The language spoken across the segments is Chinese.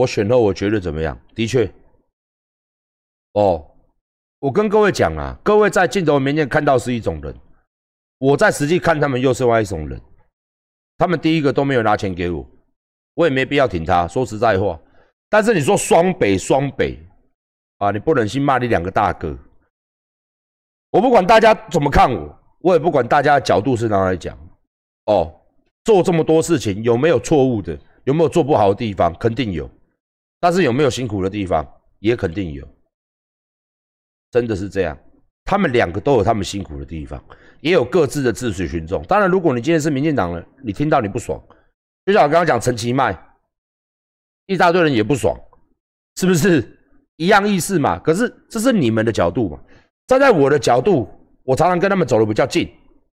我选后我觉得怎么样？的确，哦，我跟各位讲啊，各位在镜头面前看到是一种人，我在实际看他们又是另外一种人。他们第一个都没有拿钱给我，我也没必要挺他。说实在话，但是你说双北双北啊，你不忍心骂你两个大哥。我不管大家怎么看我，我也不管大家的角度是哪来讲。哦，做这么多事情有没有错误的？有没有做不好的地方？肯定有。但是有没有辛苦的地方？也肯定有。真的是这样，他们两个都有他们辛苦的地方，也有各自的自持群众。当然，如果你今天是民进党人，你听到你不爽，就像我刚刚讲陈其迈，一大堆人也不爽，是不是一样意思嘛？可是这是你们的角度嘛？站在我的角度，我常常跟他们走的比较近，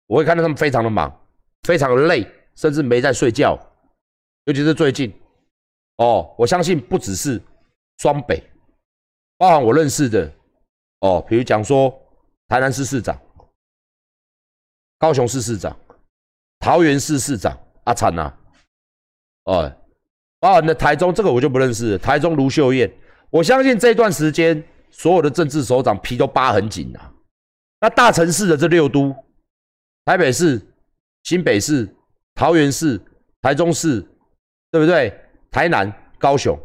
我会看到他们非常的忙，非常的累，甚至没在睡觉。尤其是最近，哦，我相信不只是双北，包含我认识的，哦，比如讲说台南市市长、高雄市市长、桃园市市长阿灿呐，哦，包含的台中这个我就不认识，台中卢秀燕，我相信这段时间。所有的政治首长皮都扒很紧啊！那大城市的这六都，台北市、新北市、桃园市、台中市，对不对？台南、高雄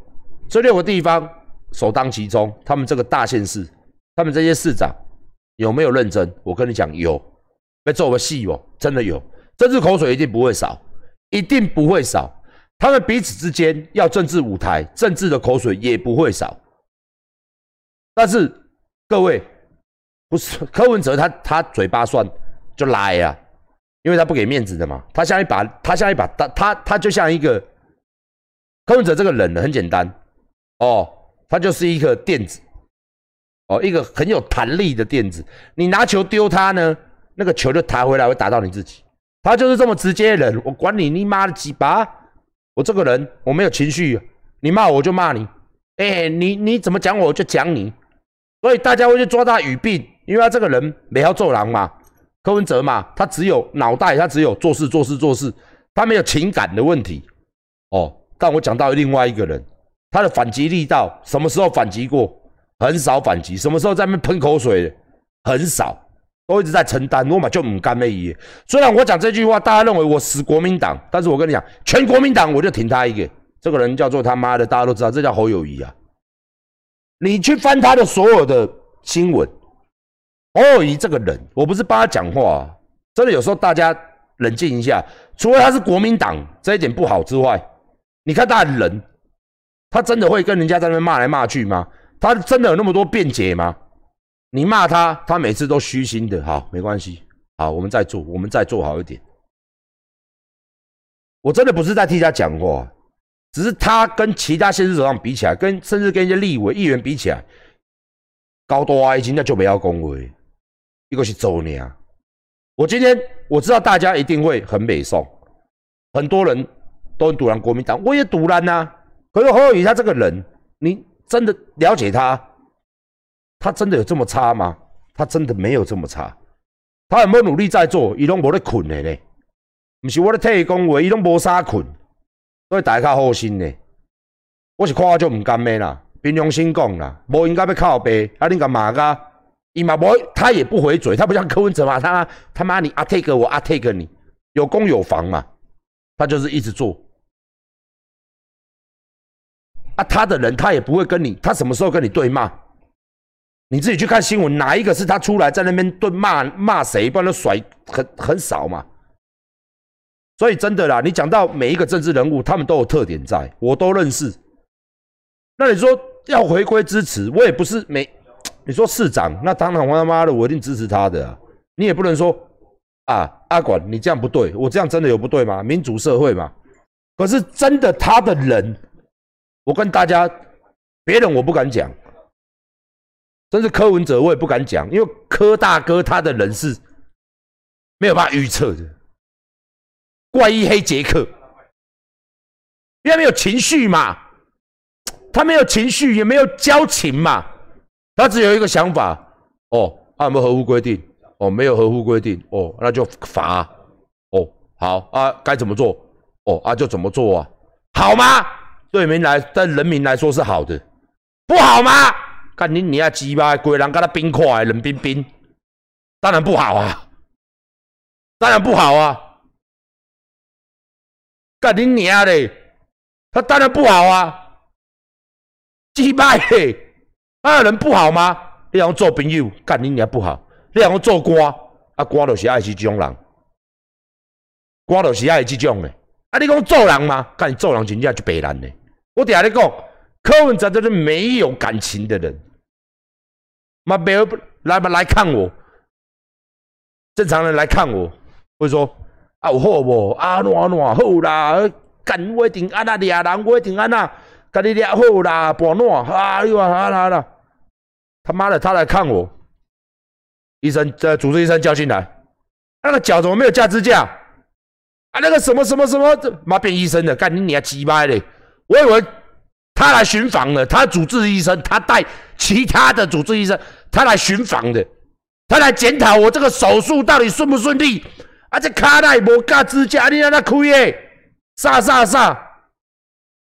这六个地方首当其冲。他们这个大县市，他们这些市长有没有认真？我跟你讲，有。被做个戏哦，真的有。政治口水一定不会少，一定不会少。他们彼此之间要政治舞台，政治的口水也不会少。但是各位，不是柯文哲，他他嘴巴算就来呀，因为他不给面子的嘛。他像一把，他像一把，他他他就像一个柯文哲这个人呢，很简单哦，他就是一个垫子哦，一个很有弹力的垫子。你拿球丢他呢，那个球就弹回来，会打到你自己。他就是这么直接的人，我管你你妈的几把，我这个人我没有情绪，你骂我就骂你，哎，你你怎么讲我就讲你。所以大家会去抓他语病，因为他这个人没要做狼嘛，柯文哲嘛，他只有脑袋，他只有做事做事做事，他没有情感的问题。哦，但我讲到另外一个人，他的反击力道什么时候反击过？很少反击，什么时候在那喷口水？很少，都一直在承担。我嘛就唔甘那一虽然我讲这句话，大家认为我死国民党，但是我跟你讲，全国民党我就挺他一个。这个人叫做他妈的，大家都知道，这叫侯友谊啊。你去翻他的所有的新闻，侯友谊这个人，我不是帮他讲话，真的有时候大家冷静一下。除了他是国民党这一点不好之外，你看他人，他真的会跟人家在那骂来骂去吗？他真的有那么多辩解吗？你骂他，他每次都虚心的。好，没关系，好，我们再做，我们再做好一点。我真的不是在替他讲话。只是他跟其他县市首长比起来，跟甚至跟一些立委议员比起来，高多啊，已经那就不要恭维，一个是周年。我今天我知道大家一定会很美颂，很多人都堵拦国民党，我也堵拦呐。可是侯友宜他这个人，你真的了解他？他真的有这么差吗？他真的没有这么差。他有没有努力在做？伊拢无咧困的咧，不是我咧替伊讲话，伊拢无啥困。所以大家好心呢，我是看就唔甘咩啦，凭良心讲啦，无应该要靠背，啊你干嘛噶？伊嘛无，他也不回嘴，他不像柯文哲嘛，他他妈你阿 take 我阿 take 你，有攻有防嘛，他就是一直做。啊，他的人他也不会跟你，他什么时候跟你对骂？你自己去看新闻，哪一个是他出来在那边对骂骂谁，不然都甩很很少嘛。所以真的啦，你讲到每一个政治人物，他们都有特点，在我都认识。那你说要回归支持，我也不是没。你说市长，那当然我他妈的我一定支持他的。你也不能说啊，阿管你这样不对，我这样真的有不对吗？民主社会嘛。可是真的他的人，我跟大家，别人我不敢讲，甚至柯文哲我也不敢讲，因为柯大哥他的人是没有办法预测的。怪异黑杰克，因为没有情绪嘛，他没有情绪，也没有交情嘛，他只有一个想法，哦，他有没有合乎规定？哦，没有合乎规定，哦，那就罚，哦，好啊，该怎么做？哦啊，就怎么做啊？好吗？对民来，对人民来说是好的，不好吗？看你你要鸡巴，鬼人跟他冰块，冷冰冰，当然不好啊，当然不好啊。干你娘嘞！他当然不好啊，鸡巴嘿，那人不好吗？你想做朋友，干你娘不好。你想做官，啊官就是爱是这种人，官就是爱这种的。啊，你讲做人吗？干你做人真正就白烂的。我底下你讲，柯文哲就是没有感情的人，妈别来嘛来看我，正常人来看我，会说。啊，有好无？啊，暖暖好啦，干我一定安那俩人，我一定安那，跟你俩好啦，保暖。啊，你话好啦啦，他妈的，他来看我，医生，这主治医生叫进来，那个脚怎么没有架支架？啊，那个什么什么什么，妈变医生的，干你娘鸡巴嘞！我以为他来巡访的，他主治医生，他带其他的主治医生，他来巡访的，他来检讨我这个手术到底顺不顺利。啊！这卡内无架支架，你让他开耶？啥啥啥？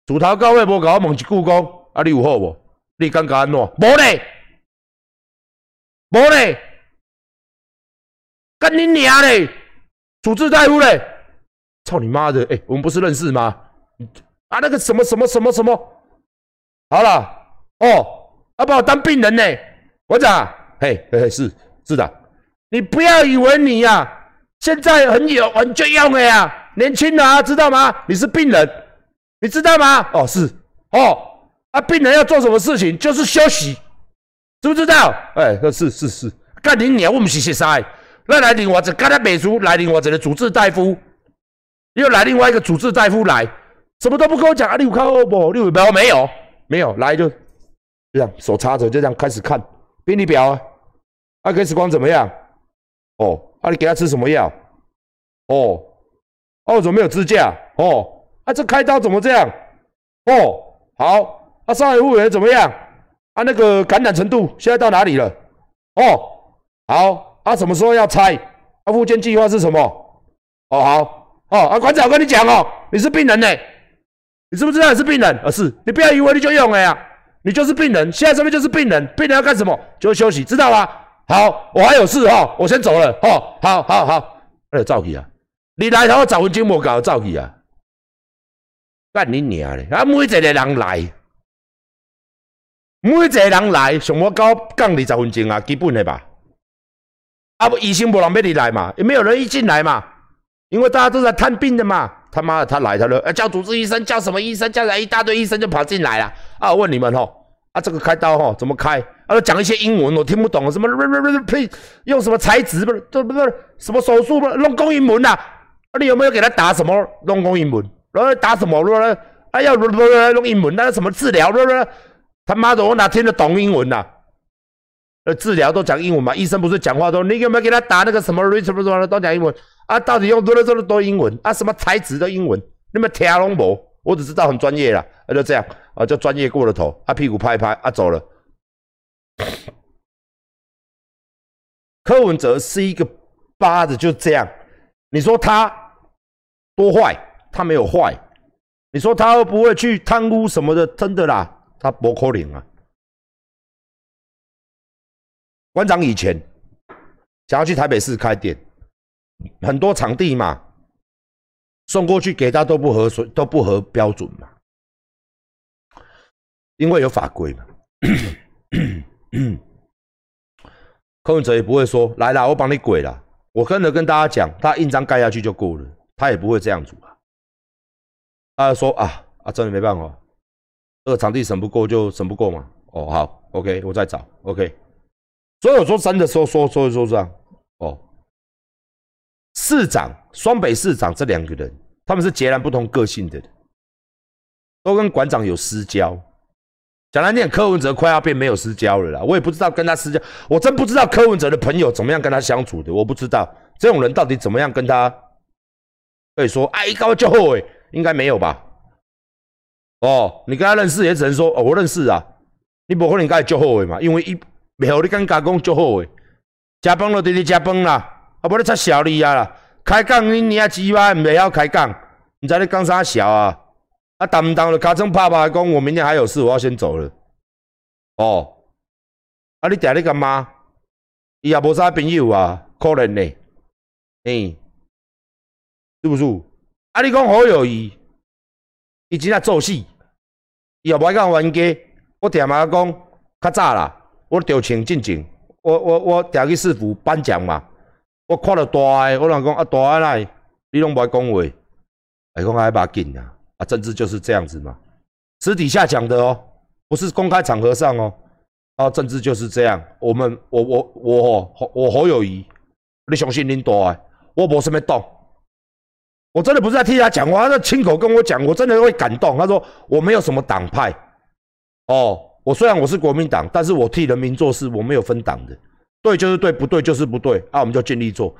自头到尾无甲我问一句讲，啊，你有好无？你感觉安怎？无嘞，无嘞，干你娘嘞！主治大夫嘞！操你妈的！哎，我们不是认识吗？啊，那个什么什么什么什么？好了，哦，啊，把我当病人呢？馆长，嘿，嘿嘿，是是的，你不要以为你呀。现在很有很重要的呀，年轻人啊，知道吗？你是病人，你知道吗？哦，是哦，啊，病人要做什么事情就是休息，知不知道？哎，是是是，干你娘！我们是学啥？那来领我一刚才美术来领我一个主治大夫，又来另外一个主治大夫来，什么都不跟我讲啊！你有看过不？你有表没有？没有，来就这样手插着，就这样开始看病历表啊。啊，X 光怎么样？哦。啊，你给他吃什么药？哦，哦，怎么没有支架？哦，啊，这开刀怎么这样？哦，好，啊，上海护员怎么样？啊，那个感染程度现在到哪里了？哦，好，啊，什么时候要拆？啊，复健计划是什么？哦，好，哦，啊，馆长，我跟你讲哦，你是病人呢，你知不知道你是病人？啊，是，你不要以为你就用了呀，你就是病人，现在这边就是病人，病人要干什么？就休息，知道吗？好，我还有事哈，我先走了哦。好好好，哎，走去啊！你来头十分钟无够，走去啊！干你娘嘞！啊，每一个人来，每一个人来，上我高讲二十分钟啊，基本的吧。啊不，医生无人要你来嘛，也没有人一进来嘛，因为大家都在探病的嘛。他妈的，他来他了，叫主治医生，叫什么医生，叫来一大堆医生就跑进来了。啊，问你们吼。啊，这个开刀哈怎么开？啊，讲一些英文我听不懂，什么呸，用什么材质不是？不不是什么手术不是？弄公英文呐？啊，你有没有给他打什么弄公英文？然后打什么？了？哎呀，弄英文，那什么治疗？他妈的，我哪听得懂英文呐？呃，治疗都讲英文嘛？医生不是讲话都？你有没有给他打那个什么？什么什么都讲英文啊？到底用多了多了多英文啊？什么材质的英文？你们听拢无？我只知道很专业了，那就这样。啊，就专业过了头，啊屁股拍拍，啊走了。柯文哲是一个八的，就这样。你说他多坏？他没有坏。你说他会不会去贪污什么的？真的啦，他不可能啊。馆长以前想要去台北市开店，很多场地嘛，送过去给他都不合水，都不合标准嘛。因为有法规嘛，柯文哲也不会说来啦，我帮你鬼啦。我跟着跟大家讲，他印章盖下去就够了，他也不会这样做啊。他说啊啊，真的没办法，这个场地审不过就审不过嘛。哦，好，OK，我再找，OK。所以我说真的说说说说这样哦，市长双北市长这两个人，他们是截然不同个性的，都跟馆长有私交。讲难听，柯文哲快要变没有私交了啦。我也不知道跟他私交，我真不知道柯文哲的朋友怎么样跟他相处的。我不知道这种人到底怎么样跟他可以说哎，高就后悔，应该没有吧？哦，你跟他认识也只能说哦，我认识啊。你不可能该就后悔嘛？因为一没有你跟加工就后悔，加班了直直加班啦，啊不你插小你啊啦，开杠你你啊鸡巴，唔要开杠，你知你讲啥小啊？啊，当唔当了？卡称怕怕讲，我明天还有事，我要先走了。哦，啊，你嗲你干嘛？伊也无啥朋友啊，可怜呢。哎，是不是？啊，你讲好友谊，伊真正做戏，伊也无爱讲冤家。我听嘛讲，较早啦，我调情进前，我我我调去市府颁奖嘛。我看到大诶，我人讲啊，大诶来，你拢无爱讲话，哎讲爱把紧啊？啊，政治就是这样子嘛，私底下讲的哦，不是公开场合上哦。啊，政治就是这样。我们，我我我我好友谊，你相信恁大诶，我无什么动。我真的不是在替他讲话，他亲口跟我讲，我真的会感动。他说我没有什么党派，哦，我虽然我是国民党，但是我替人民做事，我没有分党的，对就是对，不对就是不对，啊，我们就尽力做，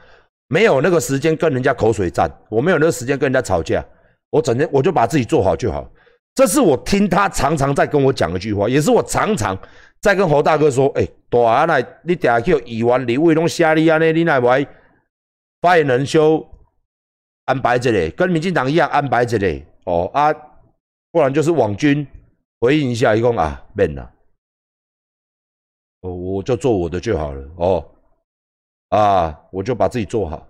没有那个时间跟人家口水战，我没有那个时间跟人家吵架。我整天我就把自己做好就好，这是我听他常常在跟我讲一句话，也是我常常在跟侯大哥说：“哎，大阿奶，你下叫议员、李伟龙写你安尼，你来为发言人修安排这里，跟民进党一样安排这里哦啊，不然就是网军回应一下，一共啊免了，我就做我的就好了哦，啊，我就把自己做好，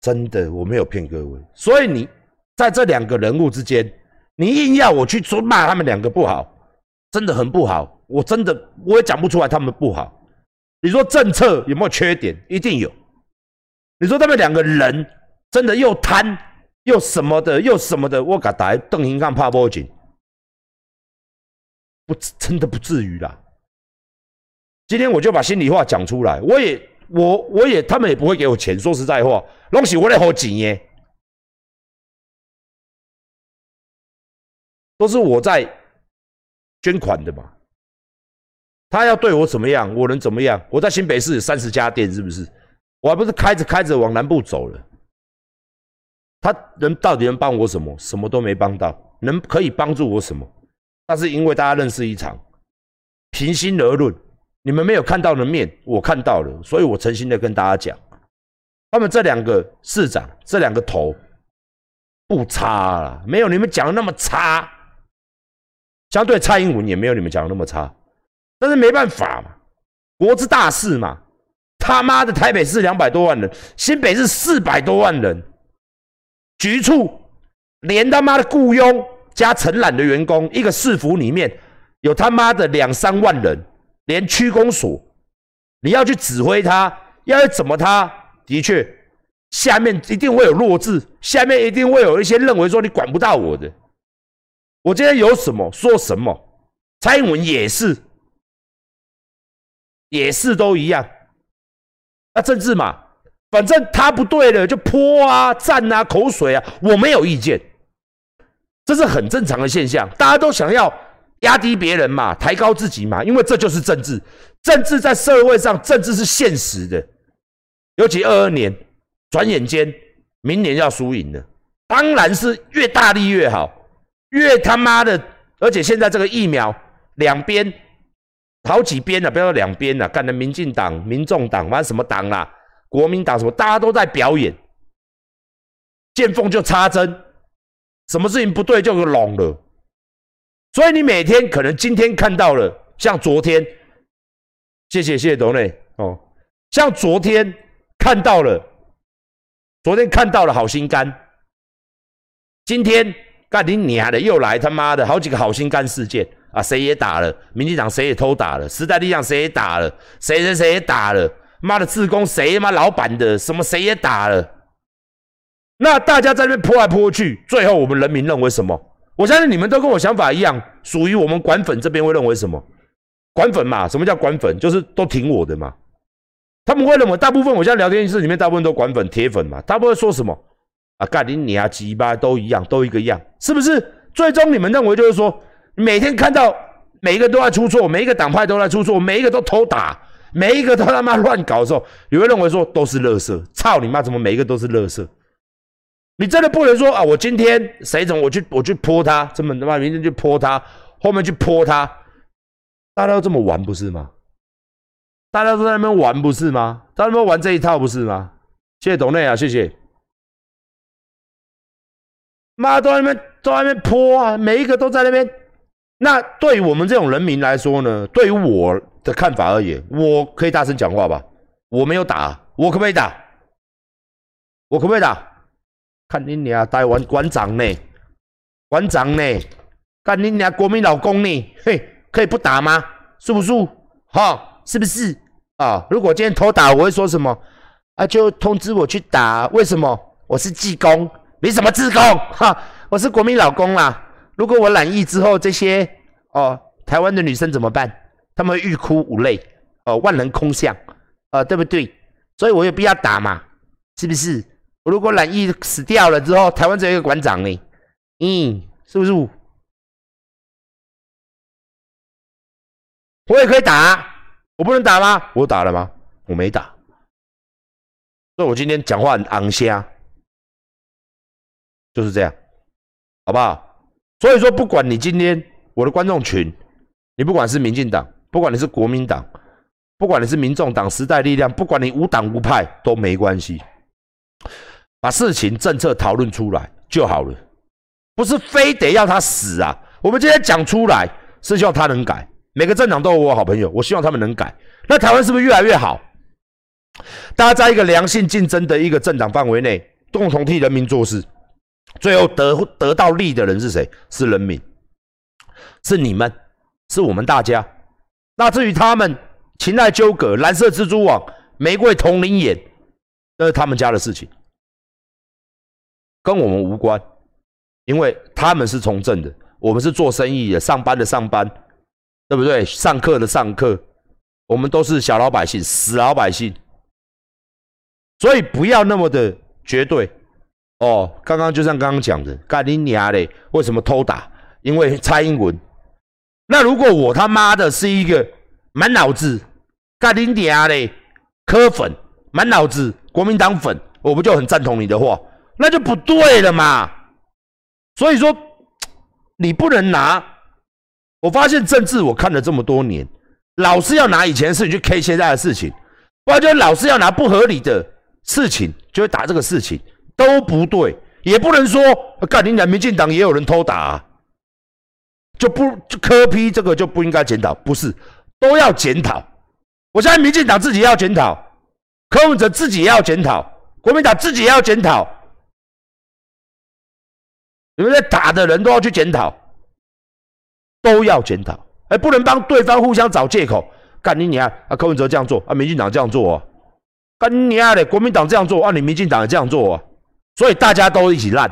真的我没有骗各位，所以你。”在这两个人物之间，你硬要我去说骂他们两个不好，真的很不好。我真的我也讲不出来他们不好。你说政策有没有缺点？一定有。你说他们两个人真的又贪又什么的又什么的，我敢打邓英干怕报警，不真的不至于啦。今天我就把心里话讲出来，我也我我也他们也不会给我钱。说实在话，东西我来好钱耶。都是我在捐款的嘛，他要对我怎么样，我能怎么样？我在新北市三十家店，是不是？我还不是开着开着往南部走了。他能到底能帮我什么？什么都没帮到，能可以帮助我什么？那是因为大家认识一场，平心而论，你们没有看到的面，我看到了，所以我诚心的跟大家讲，他们这两个市长，这两个头不差了，没有你们讲的那么差。相对蔡英文也没有你们讲的那么差，但是没办法嘛，国之大事嘛，他妈的台北市两百多万人，新北市四百多万人，局处连他妈的雇佣加承揽的员工，一个市府里面有他妈的两三万人，连区公所，你要去指挥他，要怎么他的确下面一定会有弱智，下面一定会有一些认为说你管不到我的。我今天有什么说什么，蔡英文也是，也是都一样。那政治嘛，反正他不对了就泼啊、赞啊、口水啊，我没有意见，这是很正常的现象。大家都想要压低别人嘛，抬高自己嘛，因为这就是政治。政治在社会上，政治是现实的。尤其二二年，转眼间明年要输赢了，当然是越大力越好。越他妈的，而且现在这个疫苗，两边好几边了，不要说两边了，干的民进党、民众党，完什么党啦，国民党什么，大家都在表演，见缝就插针，什么事情不对就拢了。所以你每天可能今天看到了，像昨天，谢谢谢谢董磊哦，像昨天看到了，昨天看到了好心肝，今天。干你娘的！又来他妈的好几个好心肝事件啊！谁也打了，民进党谁也偷打了，时代力量谁也打了，谁谁谁也打了，妈的自工谁他妈老板的什么谁也打了。那大家在那边泼来泼去，最后我们人民认为什么？我相信你们都跟我想法一样，属于我们管粉这边会认为什么？管粉嘛，什么叫管粉？就是都挺我的嘛。他们会认为大部分我现在聊天室里面大部分都管粉铁粉嘛，他们会说什么？啊，干你你啊，鸡巴都一样，都一个样，是不是？最终你们认为就是说，每天看到每一个都在出错，每一个党派都在出错，每一个都偷打，每一个都他妈乱搞的时候，你会认为说都是乐色？操你妈！怎么每一个都是乐色？你真的不能说啊！我今天谁怎么我去我去泼他，这么他妈明天去泼他，后面去泼他，大家都这么玩不是吗？大家都在那边玩不是吗？在那边玩这一套不是吗？谢谢董内啊，谢谢。妈都在那边都在那边泼啊，每一个都在那边。那对于我们这种人民来说呢？对于我的看法而言，我可以大声讲话吧？我没有打，我可不可以打？我可不可以打？看你俩台湾馆长呢？馆长呢？看你俩国民老公呢？嘿，可以不打吗？是不是？哈，是不是？啊，如果今天偷打，我会说什么？啊，就通知我去打。为什么？我是技工。你什么自贡？哈，我是国民老公啦。如果我染疫之后，这些哦，台湾的女生怎么办？她们欲哭无泪，哦，万人空巷，呃，对不对？所以我有必要打嘛？是不是？如果染疫死掉了之后，台湾只有一个馆长呢？嗯，是不是？我也可以打，我不能打吗？我打了吗？我没打，所以我今天讲话很昂虾。就是这样，好不好？所以说，不管你今天我的观众群，你不管是民进党，不管你是国民党，不管你是民众党、时代力量，不管你无党无派都没关系，把事情政策讨论出来就好了，不是非得要他死啊！我们今天讲出来是希望他能改，每个政党都有我好朋友，我希望他们能改，那台湾是不是越来越好？大家在一个良性竞争的一个政党范围内，共同替人民做事。最后得得到利的人是谁？是人民，是你们，是我们大家。那至于他们情爱纠葛、蓝色蜘蛛网、玫瑰同龄眼，那是他们家的事情，跟我们无关。因为他们是从政的，我们是做生意的、上班的上班，对不对？上课的上课，我们都是小老百姓、死老百姓。所以不要那么的绝对。哦，刚刚就像刚刚讲的，干你娘嘞！为什么偷打？因为蔡英文。那如果我他妈的是一个满脑子干你娘嘞科粉，满脑子国民党粉，我不就很赞同你的话？那就不对了嘛。所以说，你不能拿。我发现政治我看了这么多年，老是要拿以前的事情去 K 现在的事情，不然就老是要拿不合理的事情就会打这个事情。都不对，也不能说干你两民进党也有人偷打，啊就不就科批这个就不应该检讨，不是都要检讨。我相信民进党自己要检讨，柯文哲自己也要检讨，国民党自己也要检讨，你们在打的人都要去检讨，都要检讨，哎，不能帮对方互相找借口。干你娘啊，柯文哲这样做啊，民进党这样做啊，干你娘的，国民党这样做啊，你民进党也这样做啊。所以大家都一起烂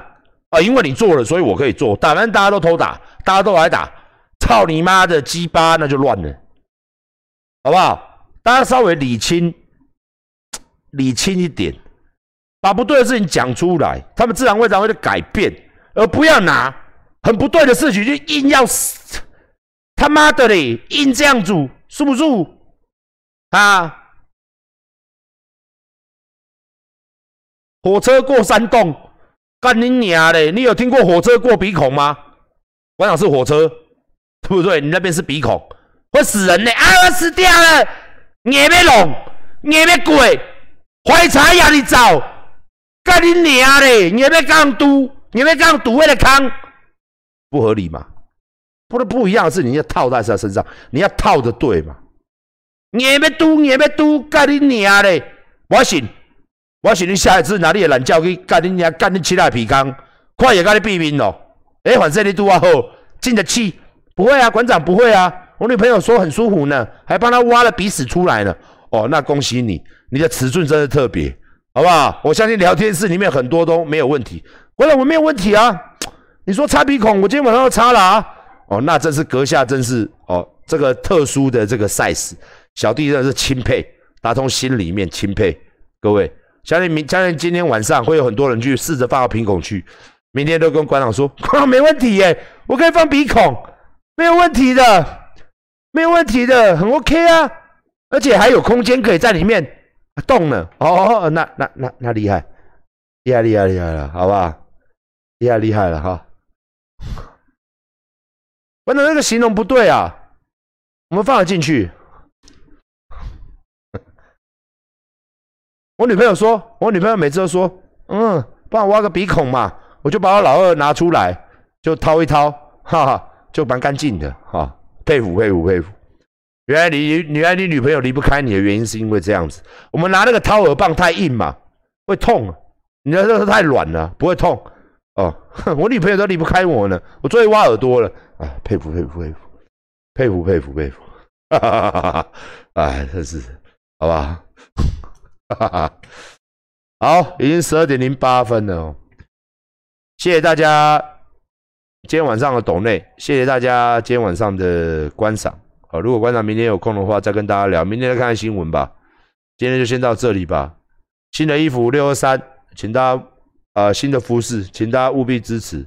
啊！因为你做了，所以我可以做。打完大家都偷打，大家都来打，操你妈的鸡巴，那就乱了，好不好？大家稍微理清，理清一点，把不对的事情讲出来，他们自然会然会改变，而不要拿很不对的事情就硬要死，他妈的嘞，硬这样子，是不是？啊？火车过山洞，干你娘嘞！你有听过火车过鼻孔吗？我想是火车，对不对？你那边是鼻孔，会死人呢！啊，死掉了！你别弄，你别鬼，怀茶呀！你走，干你娘嘞！你别刚堵，你们这样堵为了康，不合理嘛？不是不一样的是，你要套在他身上，你要套的对嘛？你别堵，你别堵，干你娘嘞！我信。我信你下一次拿你的懒觉去干你娘，干你其他皮康，快也干你毙命咯！哎，反正你都啊好，进得去？不会啊，馆长不会啊。我女朋友说很舒服呢，还帮她挖了鼻屎出来呢。哦，那恭喜你，你的尺寸真的特别，好不好？我相信聊天室里面很多都没有问题。馆长我没有问题啊。你说擦鼻孔，我今天晚上要擦了啊。哦，那真是阁下真是哦，这个特殊的这个 size，小弟真的是钦佩，打从心里面钦佩各位。相信明，相信今天晚上会有很多人去试着放到鼻孔去。明天都跟馆长说，馆长没问题耶，我可以放鼻孔，没有问题的，没有问题的，很 OK 啊，而且还有空间可以在里面动呢。哦，那那那那厉害，厉害厉害厉害了，好不好？厉害厉害了哈。馆长那个形容不对啊，我们放了进去。我女朋友说，我女朋友每次都说，嗯，帮我挖个鼻孔嘛。我就把我老二拿出来，就掏一掏，哈哈，就蛮干净的，哈，佩服佩服佩服。原来你原来你女朋友离不开你的原因是因为这样子。我们拿那个掏耳棒太硬嘛，会痛。你那个太软了，不会痛。哦，我女朋友都离不开我呢，我最会挖耳朵了。啊，佩服佩服佩服佩服佩服佩服。哈哈哈哈哈哈！哎，真是，好吧。哈哈哈。好，已经十二点零八分了哦。谢谢大家今天晚上的抖内，谢谢大家今天晚上的观赏。好，如果观赏明天有空的话，再跟大家聊。明天再看看新闻吧。今天就先到这里吧。新的衣服六二三，请大家啊新的服饰，请大家务必支持。